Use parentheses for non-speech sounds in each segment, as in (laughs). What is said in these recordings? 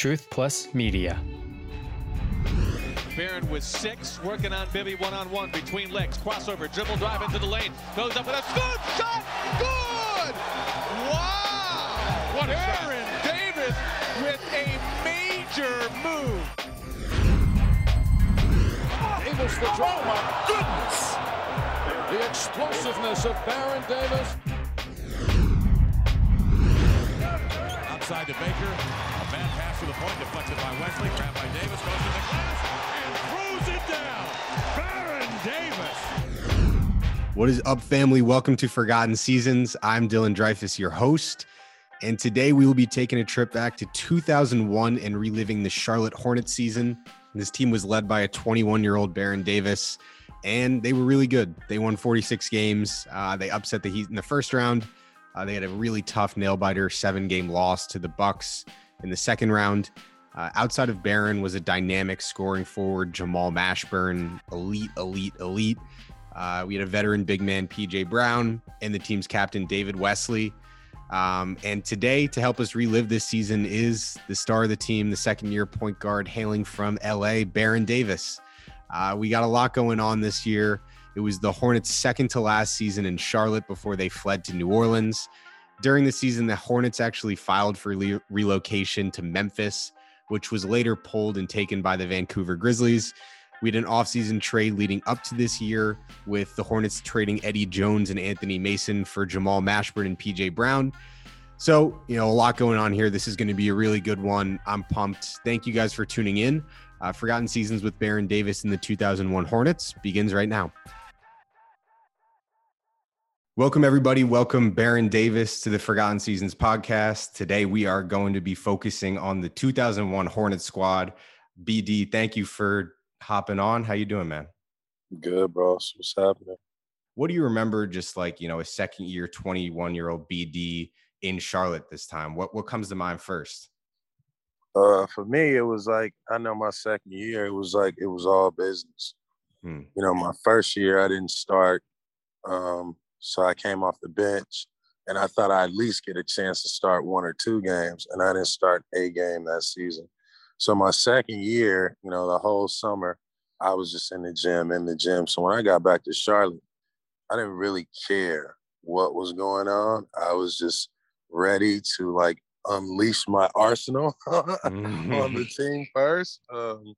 Truth Plus Media. Baron with six, working on Bibby one on one between legs. Crossover, dribble drive into the lane. Goes up with a good shot. Good! Wow! What Baron Davis with a major move. Davis the draw. My goodness! The explosiveness of Baron Davis. Outside to Baker. To the point, deflected by Wesley. Grabbed by Davis, goes to the glass, and throws it down. Baron Davis. What is up, family? Welcome to Forgotten Seasons. I'm Dylan Dreyfuss, your host. And today we will be taking a trip back to 2001 and reliving the Charlotte Hornets season. This team was led by a 21 year old Baron Davis, and they were really good. They won 46 games. Uh, they upset the Heat in the first round. Uh, they had a really tough nail biter seven game loss to the Bucks in the second round. Uh, outside of Baron was a dynamic scoring forward, Jamal Mashburn, elite, elite, elite. Uh, we had a veteran big man, PJ Brown, and the team's captain, David Wesley. Um, and today, to help us relive this season, is the star of the team, the second year point guard hailing from LA, Baron Davis. Uh, we got a lot going on this year. It was the Hornets' second to last season in Charlotte before they fled to New Orleans. During the season, the Hornets actually filed for le- relocation to Memphis, which was later pulled and taken by the Vancouver Grizzlies. We had an offseason trade leading up to this year with the Hornets trading Eddie Jones and Anthony Mason for Jamal Mashburn and PJ Brown. So, you know, a lot going on here. This is going to be a really good one. I'm pumped. Thank you guys for tuning in. Uh, Forgotten Seasons with Baron Davis and the 2001 Hornets begins right now. Welcome, everybody. Welcome, Baron Davis, to the Forgotten Seasons podcast. Today, we are going to be focusing on the 2001 Hornet squad. BD, thank you for hopping on. How you doing, man? Good, bro. What's happening? What do you remember just like, you know, a second year, 21 year old BD in Charlotte this time? What, what comes to mind first? Uh, for me, it was like I know my second year, it was like it was all business. Hmm. You know, my first year I didn't start, um, so I came off the bench, and I thought I'd at least get a chance to start one or two games, and I didn't start a game that season. So my second year, you know, the whole summer, I was just in the gym, in the gym. So when I got back to Charlotte, I didn't really care what was going on. I was just ready to like unleash my arsenal (laughs) on the team first. Um,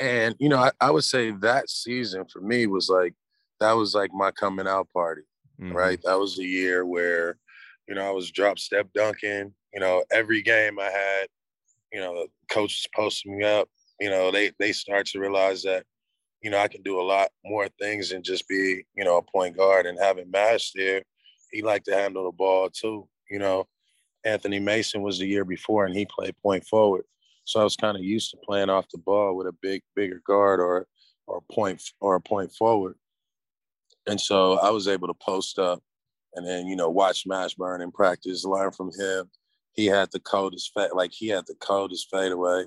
and you know, I, I, would say that season for me was like that was like my coming out party, Mhm. right? That was the year where, you know, I was drop step dunking. You know, every game I had, you know, the coaches posting me up. You know, they they start to realize that, you know, I can do a lot more things than just be, you know, a point guard and having Mash there. He liked to handle the ball too. You know, Anthony Mason was the year before and he played point forward. So I was kind of used to playing off the ball with a big, bigger guard or or a point or a point forward. And so I was able to post up and then, you know, watch Mashburn in practice, learn from him. He had the coldest fade, like he had the coldest fadeaway.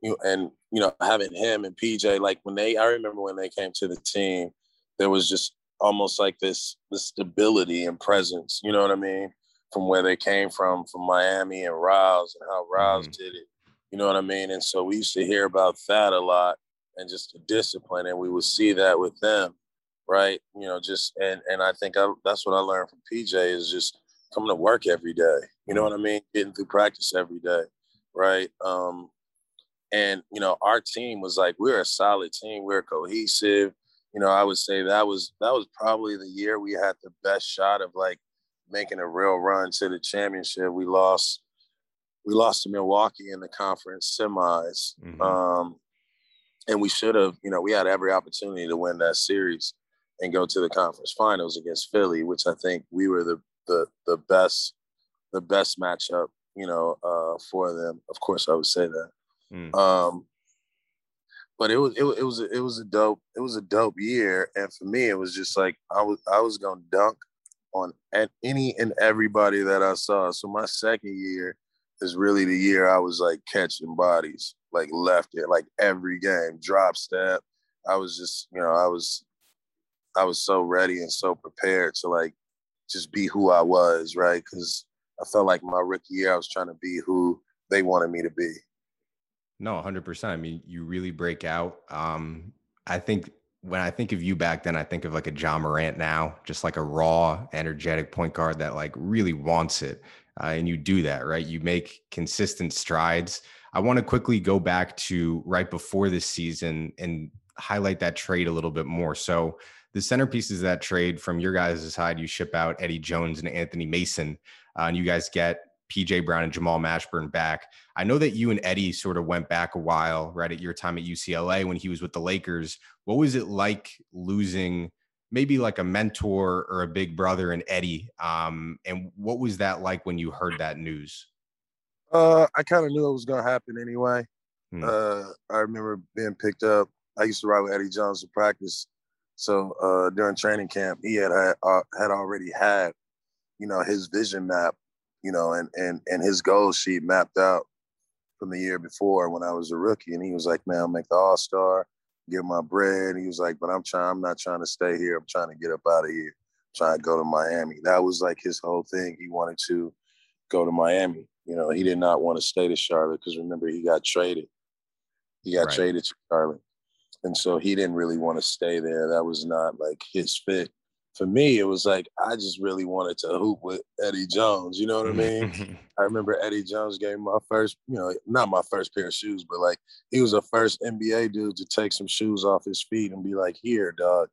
You know, and you know, having him and PJ, like when they I remember when they came to the team, there was just almost like this this stability and presence, you know what I mean? From where they came from, from Miami and Riles and how Riles Mhm. did it. You know what I mean? And so we used to hear about that a lot and just the discipline, and we would see that with them, right? You know, just and and I think I, that's what I learned from PJ is just coming to work every day. You know what I mean? Getting through practice every day, right? Um, and you know, our team was like we're a solid team. We're cohesive. You know, I would say that was that was probably the year we had the best shot of like making a real run to the championship. We lost we lost to Milwaukee in the conference semis. Mhm. Um, and we should have, you know, we had every opportunity to win that series and go to the conference finals against Philly, which I think we were the the the best the best matchup, you know, uh, for them. Of course, I would say that. Mm. Um, but it was it, was- it was it was a dope it was a dope year, and for me, it was just like I was I was gonna dunk on at any and everybody that I saw. So my second year is really the year I was like catching bodies, like left it, like every game, drop step. I was just, you know, I was I was so ready and so prepared to like just be who I was, right? Because I felt like my rookie year, I was trying to be who they wanted me to be. No, 100%. I mean, you really break out. Um, I think when I think of you back then, I think of like a Ja Morant now, just like a raw, energetic point guard that like really wants it. Uh, and you do that, right? You make consistent strides. I want to quickly go back to right before this season and highlight that trade a little bit more. So, the centerpieces of that trade from your guys' side, you ship out Eddie Jones and Anthony Mason, uh, and you guys get PJ Brown and Jamal Mashburn back. I know that you and Eddie sort of went back a while, right, at your time at UCLA when he was with the Lakers. What was it like losing maybe like a mentor or a big brother in Eddie? Um, and what was that like when you heard that news? Uh, I kind of knew it was gonna happen anyway. Hmm. Uh, I remember being picked up. I used to ride with Eddie Jones to practice. So uh, during training camp, he had had, uh, had already had, you know, his vision map you know, and and and his goal sheet mapped out from the year before when I was a rookie. And he was like, "Man, I'll make the All Star, get my bread." he was like, "But I'm trying. I'm not trying to stay here. I'm trying to get up out of here. trying to go to Miami." That was like his whole thing. He wanted to go to Miami. You know, he did not want to stay to Charlotte because remember he got traded. He got right. traded to Charlotte, and so he didn't really want to stay there. That was not like his fit for me, it was like I just really wanted to hoop with Eddie Jones. You know what I mean? Mm-hmm. (laughs) I remember Eddie Jones gave me my first, you know, not my first pair of shoes, but like he was the first NBA dude to take some shoes off his feet and be like, "Here, dog."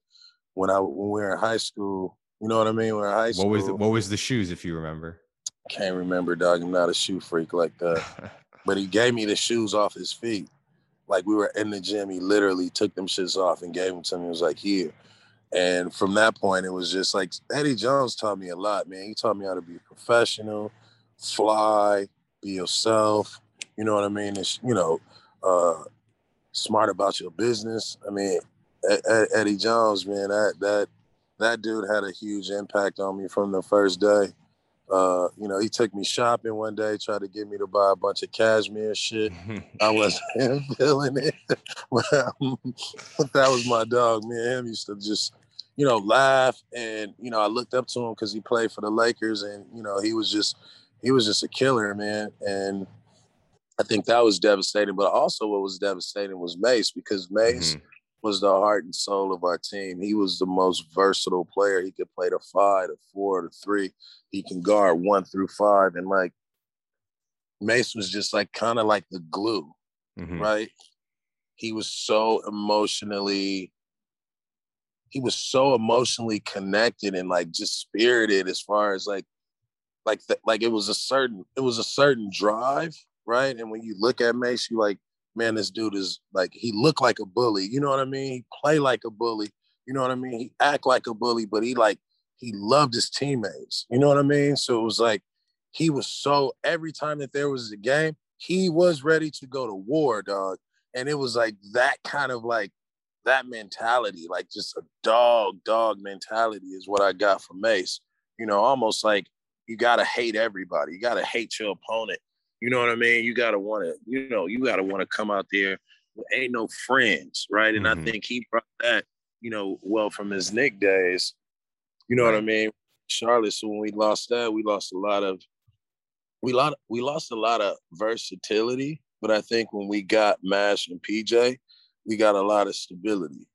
When I when we were in high school, you know what I mean? We are in high school. What was the, what was the shoes, if you remember? Can't remember, dog. I'm not a shoe freak like that. (laughs) but he gave me the shoes off his feet. Like we were in the gym, he literally took them shits off and gave them to me. He was like, "Here." And from that point, it was just like Eddie Jones taught me a lot, man. He taught me how to be professional, fly, be yourself. You know what I mean? It's, you know, uh, smart about your business. I mean, Eddie Jones, man, that that that dude had a huge impact on me from the first day. Uh, you know, he took me shopping one day, tried to get me to buy a bunch of cashmere shit. I (laughs) wasn't (laughs) feeling it. (laughs) that was my dog. Me and him used to just, you know, laugh. And, you know, I looked up to him because he played for the Lakers and, you know, he was just, he was just a killer, man. And I think that was devastating. But also what was devastating was Mace because Mace mm-hmm was the heart and soul of our team. He was the most versatile player. He could play the five, the four, the three. He can guard one through five. And like Mace was just like kind of like the glue, mm-hmm. right? He was so emotionally, he was so emotionally connected and like just spirited as far as like like the, like it was a certain it was a certain drive, right? And when you look at Mace, you like man, this dude is like he looked like a bully. You know what I mean? He play like a bully. You know what I mean? He act like a bully, but he like he loved his teammates. You know what I mean? So it was like he was so every time that there was a game, he was ready to go to war, dog. And it was like that kind of like that mentality, like just a dog, dog mentality is what I got from Mace. You know, almost like you gotta hate everybody. You gotta hate your opponent. You know what I mean? You gotta want to, you know, you gotta want to come out there. Ain't no friends, right? And mm-hmm. I think he brought that, you know, well from his Knick days. You know right. what I mean? Charlotte. So when we lost that, we lost a lot of, we lot we lost a lot of versatility. But I think when we got Mash and PJ, we got a lot of stability.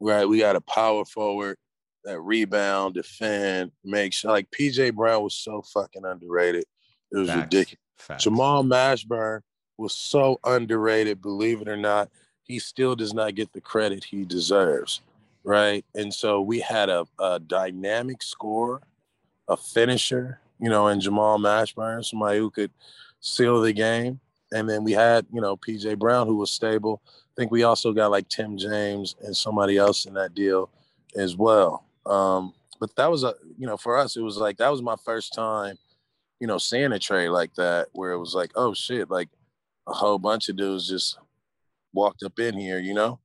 Right? We got a power forward that rebound, defend, make sure. Like PJ Brown was so fucking underrated. It was Facts. ridiculous. Facts. Jamal Mashburn was so underrated, believe it or not. He still does not get the credit he deserves, right? And so we had a, a dynamic score, a finisher, you know, and Jamal Mashburn, somebody who could seal the game. And then we had, you know, PJ Brown, who was stable. I think we also got like Tim James and somebody else in that deal as well. Um, but that was a, you know, for us, it was like that was my first time you know, seeing a trade like that where it was like, oh shit, like a whole bunch of dudes just walked up in here, you know?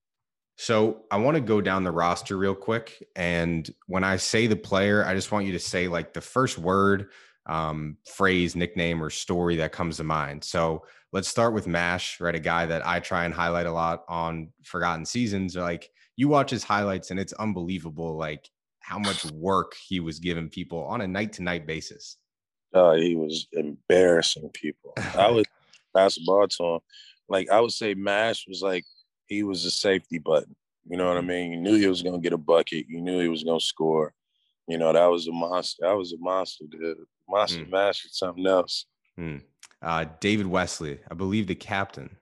So I want to go down the roster real quick. And when I say the player, I just want you to say like the first word, um, phrase, nickname, or story that comes to mind. So let's start with Mash, right? A guy that I try and highlight a lot on Forgotten Seasons. Like you watch his highlights and it's unbelievable, like how much work he was giving people on a night to night basis. Uh, he was embarrassing people. (laughs) I was pass the ball to him. Like I would say, Mash was like he was a safety button. You know what I mean? You knew he was gonna get a bucket. You knew he was gonna score. You know that was a monster. That was a monster, dude. Monster mm. Mash was something else. Mm. Uh, David Wesley, I believe the captain.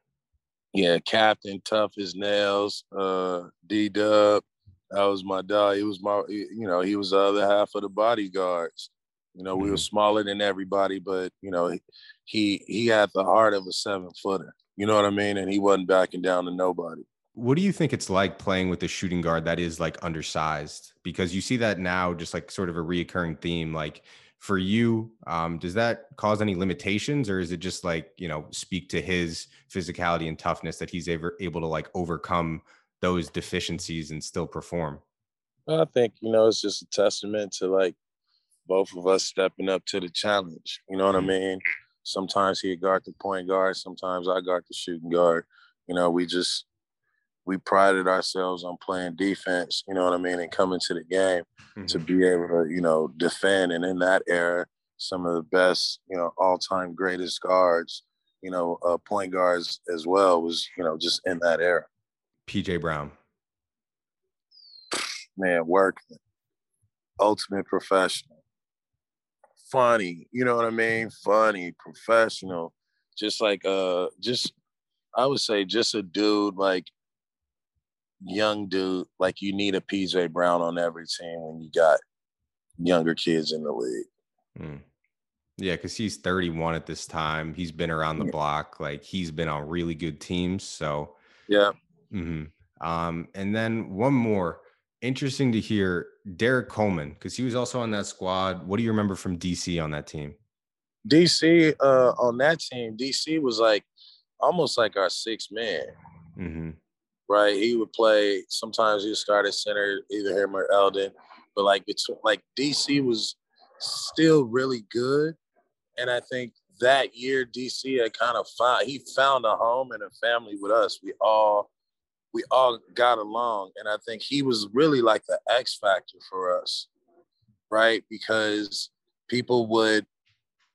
Yeah, captain, tough as nails. Uh, D Dub, that was my dog. He was my, you know, he was the other half of the bodyguards. You know, mm-hmm. we were mm-hmm. smaller than everybody, but you know, he he had the heart of a seven footer. You know what I mean? And he wasn't backing down to nobody. What do you think it's like playing with a shooting guard that is like undersized? Because you see that now, just like sort of a reoccurring theme. Like for you, um, does that cause any limitations, or is it just like you know speak to his physicality and toughness that he's ever able to like overcome those deficiencies and still perform? I think you know it's just a testament to like both of us stepping up to the challenge. You know what I mm-hmm. mean? Sometimes he guard the point guard, sometimes I guard the shooting guard. You know, we just we prided ourselves on playing defense, you know what I mean, and coming to the game mm-hmm. to be able to, you know, defend. And in that era, some of the best, you know, all-time greatest guards, you know, uh, point guards as well was, you know, just in that era. PJ Brown. Man, work. Ultimate professional. Funny, you know what I mean? Funny, professional. Just like uh just I would say just a dude like young dude, like you need a PJ Brown on every team when you got younger kids in the league. Mm. Yeah, because he's 31 at this time. He's been around the block. Like he's been on really good teams. So yeah. Mm-hmm. Um, and then one more interesting to hear Derrick Coleman because he was also on that squad. What do you remember from DC on that team? DC uh, on that team, DC was like almost like our sixth man. Mm-hmm right? He would play. Sometimes he would start at center, either him or Elden. But like it's like DC was still really good, and I think that year DC had kind of found he found a home and a family with us. We all we all got along, and I think he was really like the X factor for us, right? Because people would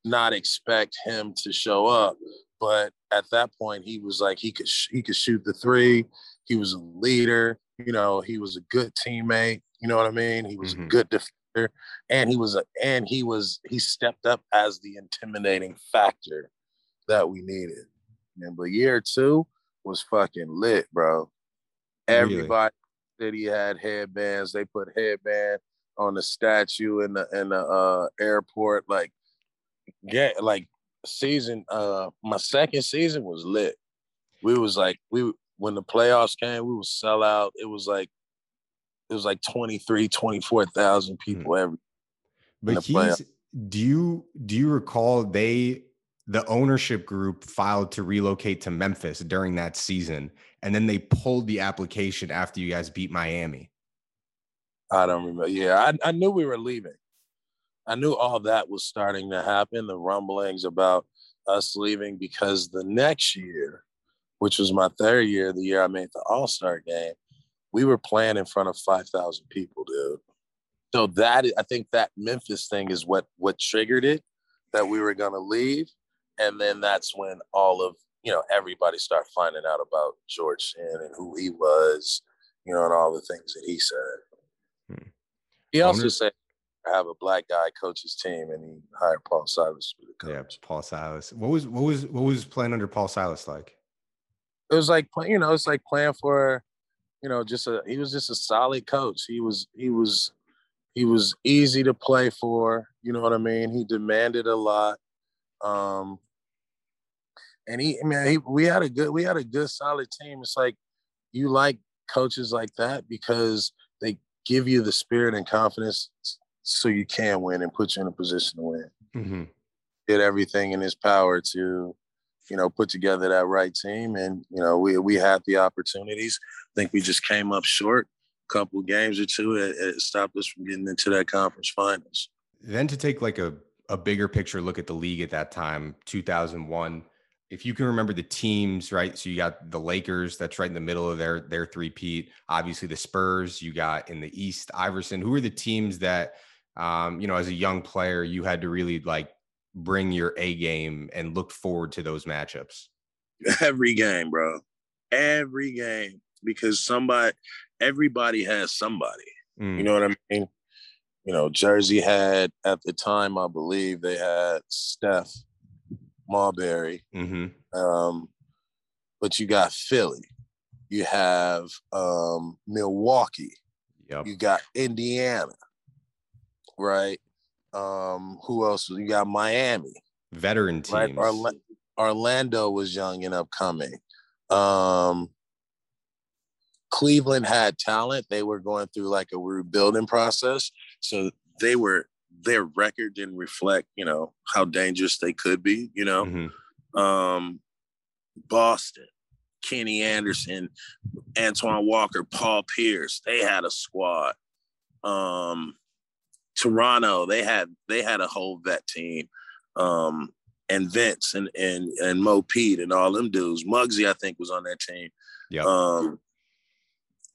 not expect him to show up, but at that point he was like he could he could shoot the three he was a leader. You know, he was a good teammate. You know what I mean? He was mm-hmm. a good defender, and he was a and he was he stepped up as the intimidating factor that we needed. And but year two was fucking lit, bro. Everybody really? he had headbands. They put headband on the statue in the in the uh, airport. Like, yeah, like season. Uh, my second season was lit. We was like we when the playoffs came, we would sell out. It was like it was like 23, 24,000 hmm. people every. But he's do you do you recall they the ownership group filed to relocate to Memphis during that season and then they pulled the application after you guys beat Miami. I don't remember. Yeah, I, I knew we were leaving. I knew all that was starting to happen, the rumblings about us leaving because the next year which was my third year, the year I made the All Star game, we were playing in front of 5,000 people, dude. So that I think that Memphis thing is what what triggered it that we were gonna leave, and then that's when all of you know everybody started finding out about George Shinn and who he was, you know, and all the things that he said. Hmm. He also said "I have a black guy coach his team, and he hired Paul Silas to be the coach. Yeah, Paul Silas. What was what was what was playing under Paul Silas like? it was like you know it's like playing for you know just a he was just a solid coach he was he was he was easy to play for you know what i mean he demanded a lot um and he I mean he, we had a good we had a good solid team it's like you like coaches like that because they give you the spirit and confidence so you can win and put you in a position to win mm-hmm. did everything in his power to you know, put together that right team. And, you know, we, we had the opportunities. I think we just came up short a couple games or two. It, it stopped us from getting into that conference finals. Then to take like a, a bigger picture look at the league at that time, 2001, if you can remember the teams, right? So you got the Lakers, that's right in the middle of their their three-peat. Obviously, the Spurs. You got in the East, Iverson. Who are the teams that, um, you know, as a young player, you had to really like bring your A game and look forward to those matchups? (laughs) Every game, bro. Every game. Because somebody, everybody has somebody. Mm. You know what I mean? You know, Jersey had at the time, I believe they had Steph Marbury. Mm-hmm. Um, but you got Philly. You have um, Milwaukee. Yep. You got Indiana. Right. Um, who else? You got Miami. Veteran teams. Right. Orla- Orlando was young and upcoming. Um, Cleveland had talent. They were going through like a rebuilding process. So they were their record didn't reflect, you know, how dangerous they could be, you know. Mhm. Um Boston, Kenny Anderson, Antoine Walker, Paul Pierce, they had a squad. Um Toronto, they had they had a whole vet team. Um and Vince and and and Mo Pete and all them dudes. Muggsy, I think, was on that team. Yeah. Um,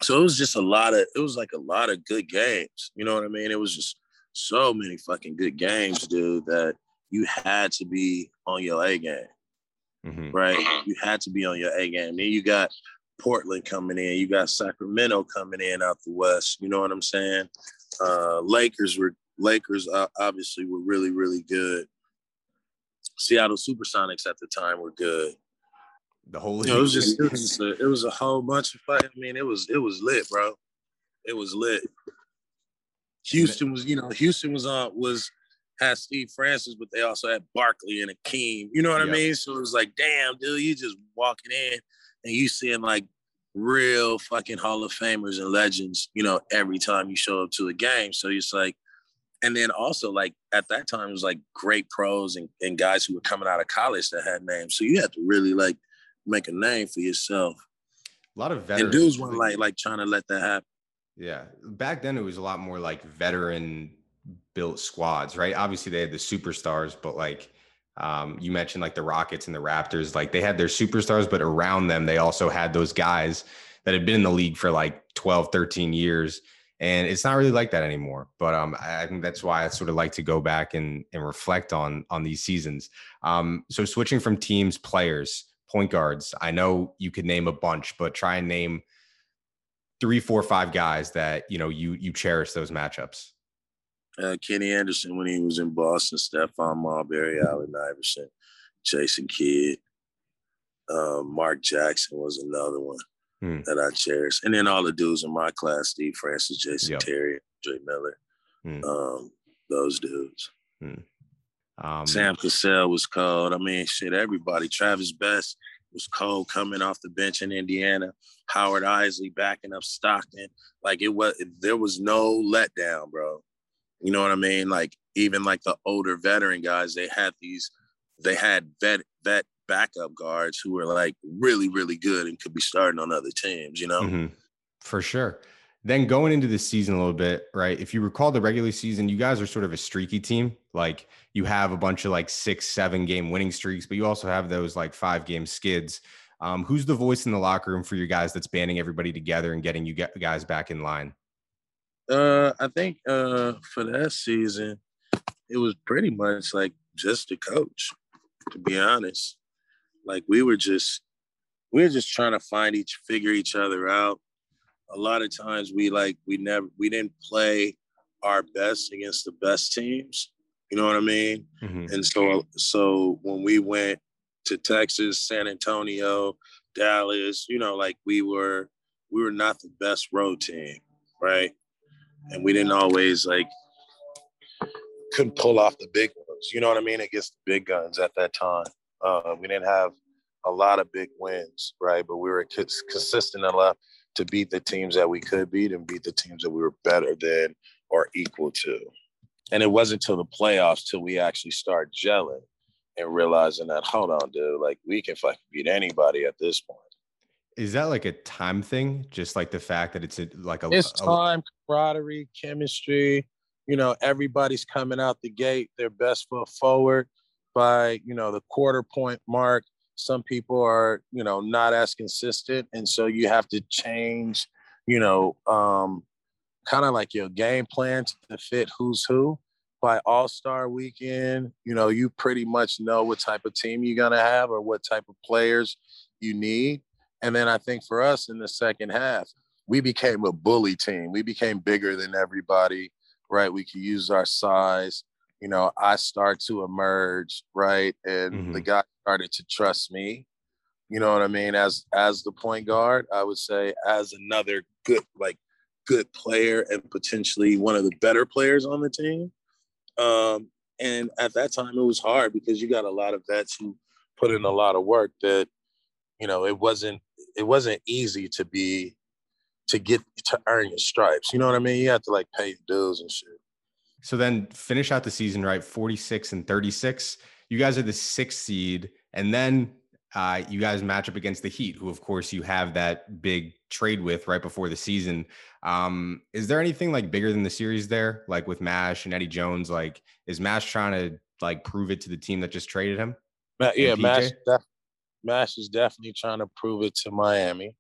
so it was just a lot of it was like a lot of good games. You know what I mean? It was just so many fucking good games, dude, that you had to be on your A game, Mhm. right? You had to be on your A game. Then you got Portland coming in, you got Sacramento coming in out the West. You know what I'm saying? Uh, Lakers were Lakers uh, obviously were really really good. Seattle Supersonics at the time were good. The whole know, it was just it was, a, it was a whole bunch of fight. I mean, it was it was lit, bro. It was lit. Houston was, you know, Houston was on was had Steve Francis, but they also had Barkley and Akeem. You know what Yeah. I mean? So it was like, damn, dude, you just walking in and you seeing like real fucking Hall of Famers and legends, you know, every time you show up to a game. So it's like, and then also like at that time it was like great pros and, and guys who were coming out of college that had names. So you had to really like make a name for yourself. a lot of veterans. And dudes weren't like like trying to let that happen. Yeah. Back then it was a lot more like veteran built squads, right? Obviously they had the superstars, but like um, you mentioned like the Rockets and the Raptors, like they had their superstars, but around them they also had those guys that had been in the league for like 12, 13 years. And it's not really like that anymore. But um, I I think that's why I sort of like to go back and, and reflect on on these seasons. Um, so switching from teams, players, point guards, I know you could name a bunch, but try and name three, four, five guys that you know you you cherish those matchups. Uh, Kenny Anderson when he was in Boston, Stephon Marbury, Allen Iverson, Jason Kidd, um, Mark Jackson was another one Hmm. that I cherish. And then all the dudes in my class, Steve Francis, Jason Yep. Terry, Dre Miller, Hmm. um, those dudes. Um, Sam Cassell was cold. I mean, shit, everybody. Travis Best was cold coming off the bench in Indiana. Howard Eisley backing up Stockton. Like it was, there was no letdown, bro. You know what I mean? Like even like the older veteran guys, they had these, they had vet vet backup guards who were like really really good and could be starting on other teams. You know? mhm, for sure. Then going into the season a little bit, right? If you recall the regular season, you guys are sort of a streaky team. Like you have a bunch of like six, seven game winning streaks, but you also have those like five game skids. Um, who's the voice in the locker room for you guys that's banding everybody together and getting you guys back in line? Uh, I think uh for that season, it was pretty much like just the coach, to be honest. Like we were just we were just trying to find each figure each other out. A lot of times we like we never we didn't play our best against the best teams. You know what I mean? Mhm. And so so when we went to Texas, San Antonio, Dallas, you know, like we were we were not the best road team, right? And we didn't always like couldn't pull off the big ones, you know what I mean, against the big guns at that time. Uh, we didn't have a lot of big wins, right? But we were cons- consistent enough to beat the teams that we could beat and beat the teams that we were better than or equal to. And it wasn't till the playoffs till we actually start gelling and realizing that, hold on, dude, like we can fucking beat anybody at this point. Is that like a time thing? Just like the fact that it's a, like a, It's a- time, camaraderie, chemistry. You know, everybody's coming out the gate, their best foot forward by, you know, the quarter point mark. Some people are, you know, not as consistent. And so you have to change, you know, um, kind of like your game plan to fit who's who. By All Star weekend, you know, you pretty much know what type of team you're going to have or what type of players you need. And then I think for us in the second half, we became a bully team. We became bigger than everybody, right? We could use our size. You know, I start to emerge, right? And mm-hmm. the guy started to trust me. You know what I mean? As as the point guard, I would say as another good, like good player and potentially one of the better players on the team. Um, and at that time, it was hard because you got a lot of vets who put in a lot of work that, you know, it wasn't it wasn't easy to be to get to earn your stripes. You know what I mean? You have to like pay your dues and shit. So then finish out the season right, 46 and 36. You guys are the sixth seed, and then uh, you guys match up against the Heat, who of course you have that big trade with right before the season. Um, is there anything like bigger than the series there, like with Mash and Eddie Jones? Like, is Mash trying to like prove it to the team that just traded him? yeah, Mash, def- Mash is definitely trying to prove it to Miami.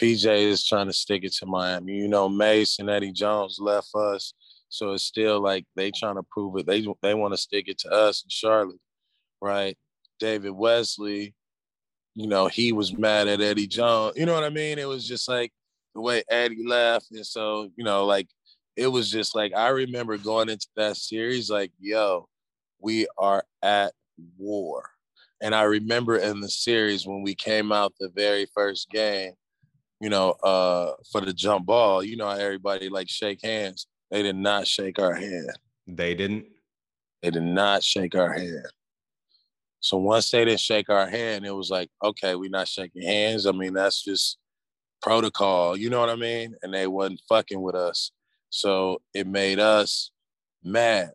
PJ is trying to stick it to Miami. You know, Mace and Eddie Jones left us, so it's still like they trying to prove it. They they want to stick it to us in Charlotte, right? David Wesley, you know, he was mad at Eddie Jones. You know what I mean? It was just like the way Eddie left. And so, you know, like it was just like I remember going into that series, like, yo, we are at war. And I remember in the series when we came out the very first game, you know, uh, for the jump ball, you know everybody like shake hands. They did not shake our hand. They didn't. They did not shake our hand. So once they didn't shake our hand, it was like, okay, we're not shaking hands. I mean, that's just protocol, you know what I mean? And they wasn't fucking with us. So it made us mad.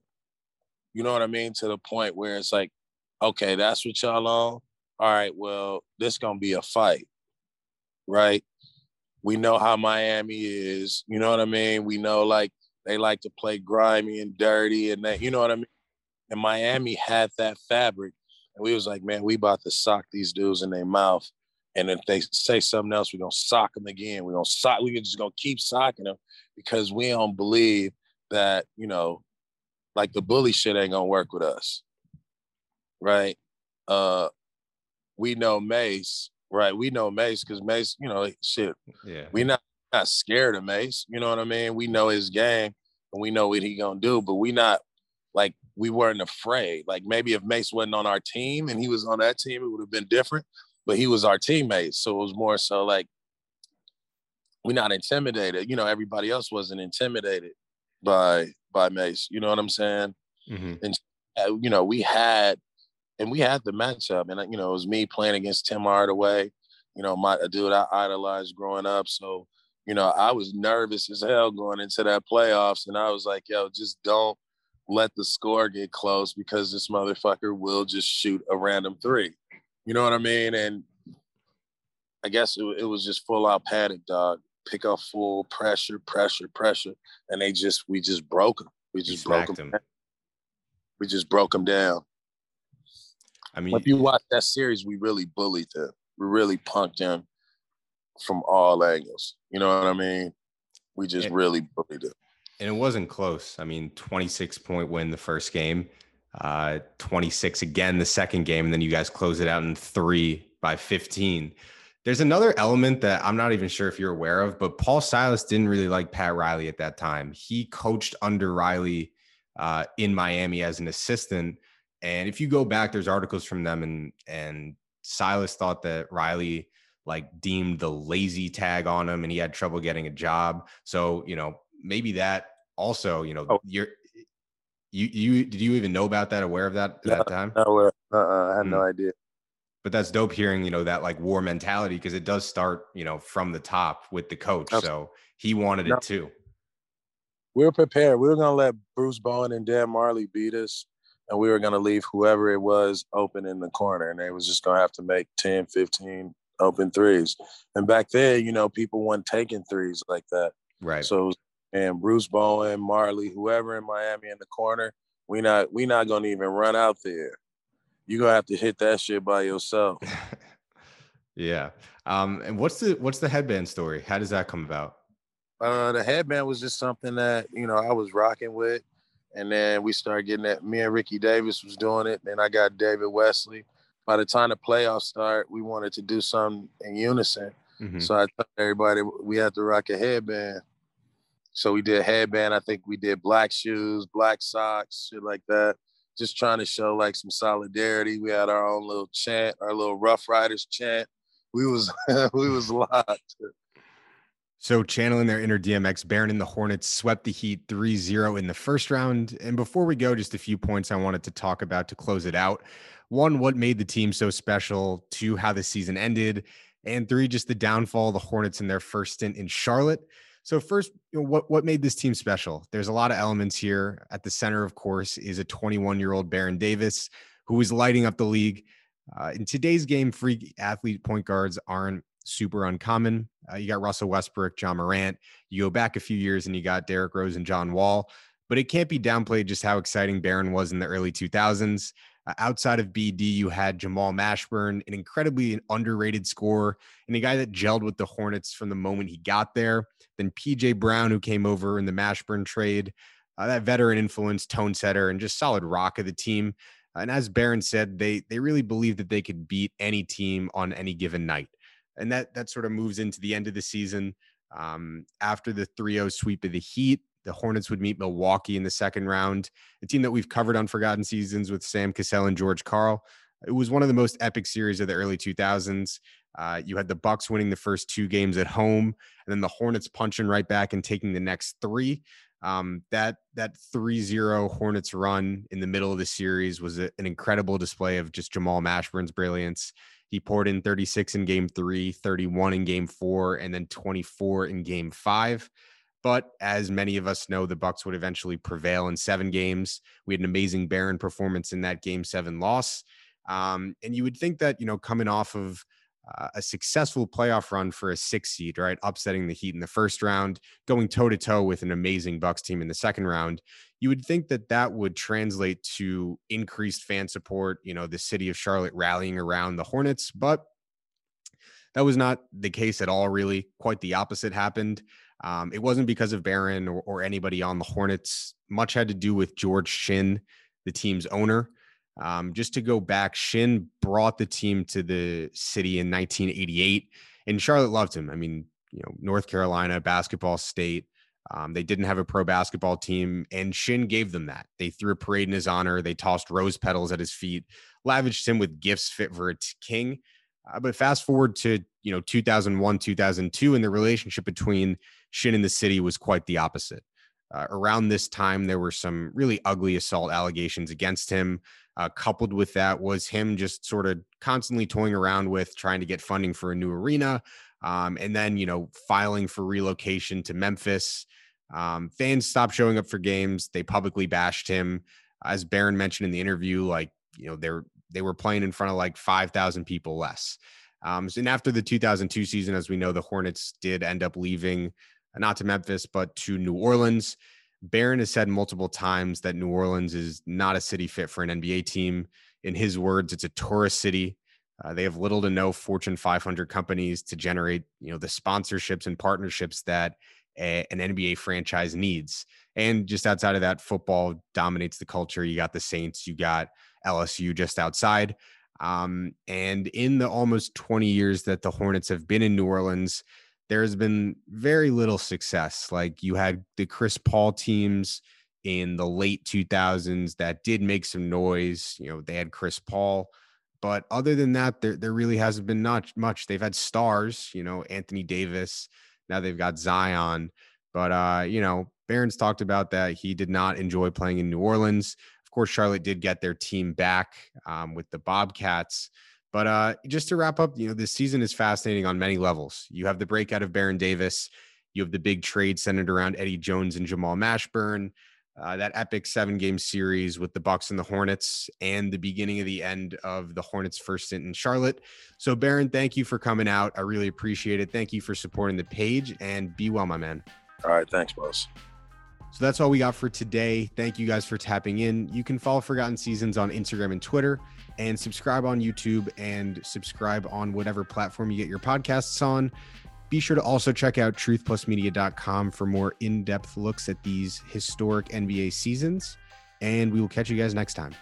You know what I mean? To the point where it's like, okay, that's what y'all on. All right, well, this gonna be a fight, right? We know how Miami is. You know what I mean? We know like they like to play grimy and dirty, and that you know what I mean. And Miami had that fabric and we was like, man, we about to sock these dudes in their mouth. And if they say something else, we're gonna sock them again. We're gonna sock, we're just gonna keep socking them because we don't believe that, you know, like the bully shit ain't gonna work with us. Right. Uh we know Mace, right? We know Mace because Mace, you know, shit. Yeah. We not not scared of Mace. You know what I mean? We know his game and we know what he gonna do, but we not like we weren't afraid. Like maybe if Mace wasn't on our team and he was on that team, it would have been different. But he was our teammate, so it was more so like we're not intimidated. You know, everybody else wasn't intimidated by by Mace. You know what I'm saying? Mm-hmm. And uh, you know, we had and we had the matchup, and you know, it was me playing against Tim Hardaway. You know, my a dude I idolized growing up. So you know, I was nervous as hell going into that playoffs, and I was like, yo, just don't let the score get close because this motherfucker will just shoot a random three. You know what I mean? And I guess it, it was just full out panic, dog. Pick up full pressure, pressure, pressure, and they just we just broke them. We just broke them. We just broke them down. I mean, if you watch that series, we really bullied them. We really punked them from all angles. You know what I mean? We just really bullied them and it wasn't close. I mean, 26 point win the first game, uh, 26 again the second game, and then you guys close it out in three by 15. There's another element that I'm not even sure if you're aware of, but Paul Silas didn't really like Pat Riley at that time. He coached under Riley uh, in Miami as an assistant, and if you go back, there's articles from them, and and Silas thought that Riley like deemed the lazy tag on him, and he had trouble getting a job. So you know, maybe that also, you know, oh. you're you you did you even know about that? Aware of that at no, that time? No, uh, uh, I had no hmm. idea. But that's dope hearing, you know, that like war mentality because it does start, you know, from the top with the coach. So he wanted no. it too. We were prepared. We were going to let Bruce Bowen and Dan Majerle beat us, and we were going to leave whoever it was open in the corner, and they was just going to have to make 10, 15 open threes. And back then, you know, people weren't taking threes like that. Right. So and Bruce Bowen, Majerle, whoever in Miami in the corner, we not we not gonna even run out there. You gonna have to hit that shit by yourself. (laughs) yeah. Um, and what's the what's the headband story? How does that come about? Uh, the headband was just something that you know I was rocking with, and then we started getting that. Me and Ricky Davis was doing it. and I got David Wesley, by the time the playoffs start, we wanted to do something in unison. Mm-hmm. So I told everybody we had to rock a headband. So we did headband. I think we did black shoes, black socks, shit like that. Just trying to show like some solidarity. We had our own little chant, our little Rough Riders chant. We was (laughs) we was locked. So channeling their inner DMX, Baron and the Hornets swept the Heat 3-0 in the first round. And before we go, just a few points I wanted to talk about to close it out. One, what made the team so special? Two, how the season ended and three, just the downfall of the Hornets in their first stint in Charlotte. So first, you know, what what made this team special? There's a lot of elements here. At the center, of course, is a 21 year old Baron Davis who is lighting up the league. Uh, in today's game, free athlete point guards aren't super uncommon. Uh, you got Russell Westbrook, Ja Morant. You go back a few years and you got Derrick Rose and John Wall. But it can't be downplayed just how exciting Baron was in the early 2000s. Uh, outside of BD, you had Jamal Mashburn, an incredibly underrated scorer and a guy that gelled with the Hornets from the moment he got there. Then PJ Brown, who came over in the Mashburn trade, uh, that veteran influence, tone setter, and just solid rock of the team. And as Baron said, they they really believed that they could beat any team on any given night. And that that sort of moves into the end of the season. Um, after the 3-0 sweep of the Heat, the Hornets would meet Milwaukee in the second round, a team that we've covered on Forgotten Seasons with Sam Cassell and George Karl. It was one of the most epic series of the early 2000s. Uh, you had the Bucks winning the first two games at home, and then the Hornets punching right back and taking the next three. Um, that that 3-0 Hornets run in the middle of the series was a, an incredible display of just Jamal Mashburn's brilliance. He poured in 36 in game three, 31 in game four, and then 24 in game five. But as many of us know, the Bucks would eventually prevail in seven games. We had an amazing Baron performance in that game seven loss. Um, and you would think that, you know, coming off of uh, a successful playoff run for a six seed, right? Upsetting the Heat in the first round, going toe to toe with an amazing Bucks team in the second round. You would think that that would translate to increased fan support, you know, the city of Charlotte rallying around the Hornets, but that was not the case at all, really. Quite the opposite happened. Um, it wasn't because of Baron or, or, anybody on the Hornets. Much had to do with George Shinn, the team's owner. Um, just to go back, Shinn brought the team to the city in 1988, and Charlotte loved him. I mean, you know, North Carolina basketball state. Um, they didn't have a pro basketball team, and Shinn gave them that. They threw a parade in his honor. They tossed rose petals at his feet, lavished him with gifts fit for a t- king. Uh, but fast forward to you know 2001, 2002, and the relationship between Shinn and the city was quite the opposite. Uh, around this time, there were some really ugly assault allegations against him. Uh, coupled with that was him just sort of constantly toying around with trying to get funding for a new arena, um, and then you know filing for relocation to Memphis. Um, fans stopped showing up for games. They publicly bashed him. As Baron mentioned in the interview, like you know they're they were playing in front of like five thousand people less. Um, and after the 2002 season, as we know, the Hornets did end up leaving not to Memphis, but to New Orleans. Baron has said multiple times that New Orleans is not a city fit for an NBA team. In his words, it's a tourist city. Uh, they have little to no Fortune 500 companies to generate, you know, the sponsorships and partnerships that a, an NBA franchise needs. And just outside of that, football dominates the culture. You got the Saints, you got LSU just outside. Um, and in the almost 20 years that the Hornets have been in New Orleans, there's been very little success. Like you had the Chris Paul teams in the late 2000s that did make some noise. You know, they had Chris Paul, but other than that, there there really hasn't been not much. They've had stars, you know, Anthony Davis. Now they've got Zion, but uh, you know, Baron's talked about that he did not enjoy playing in New Orleans. Of course, Charlotte did get their team back um, with the Bobcats. But uh, just to wrap up, you know, this season is fascinating on many levels. You have the breakout of Baron Davis. You have the big trade centered around Eddie Jones and Jamal Mashburn. Uh, that epic seven game series with the Bucks and the Hornets, and the beginning of the end of the Hornets' first stint in Charlotte. So, Baron, thank you for coming out. I really appreciate it. Thank you for supporting the page, and be well, my man. All right, thanks, boss. So that's all we got for today. Thank you guys for tapping in. You can follow Forgotten Seasons on Instagram and Twitter and subscribe on YouTube and subscribe on whatever platform you get your podcasts on. Be sure to also check out truthplusmedia.com for more in depth looks at these historic NBA seasons. And we will catch you guys next time.